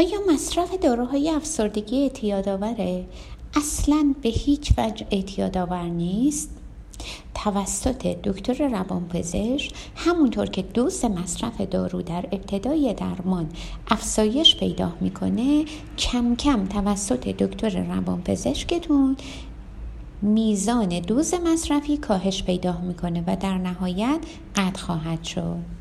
آیا مصرف داروهای افسردگی اعتیادآوره اصلا به هیچ وجه اعتیادآور نیست. توسط دکتر روانپزشک همونطور که دوز مصرف دارو در ابتدای درمان افزایش پیدا می‌کنه کم کم توسط دکتر روانپزشکتون میزان دوز مصرفی کاهش پیدا می‌کنه و در نهایت قطع خواهد شد.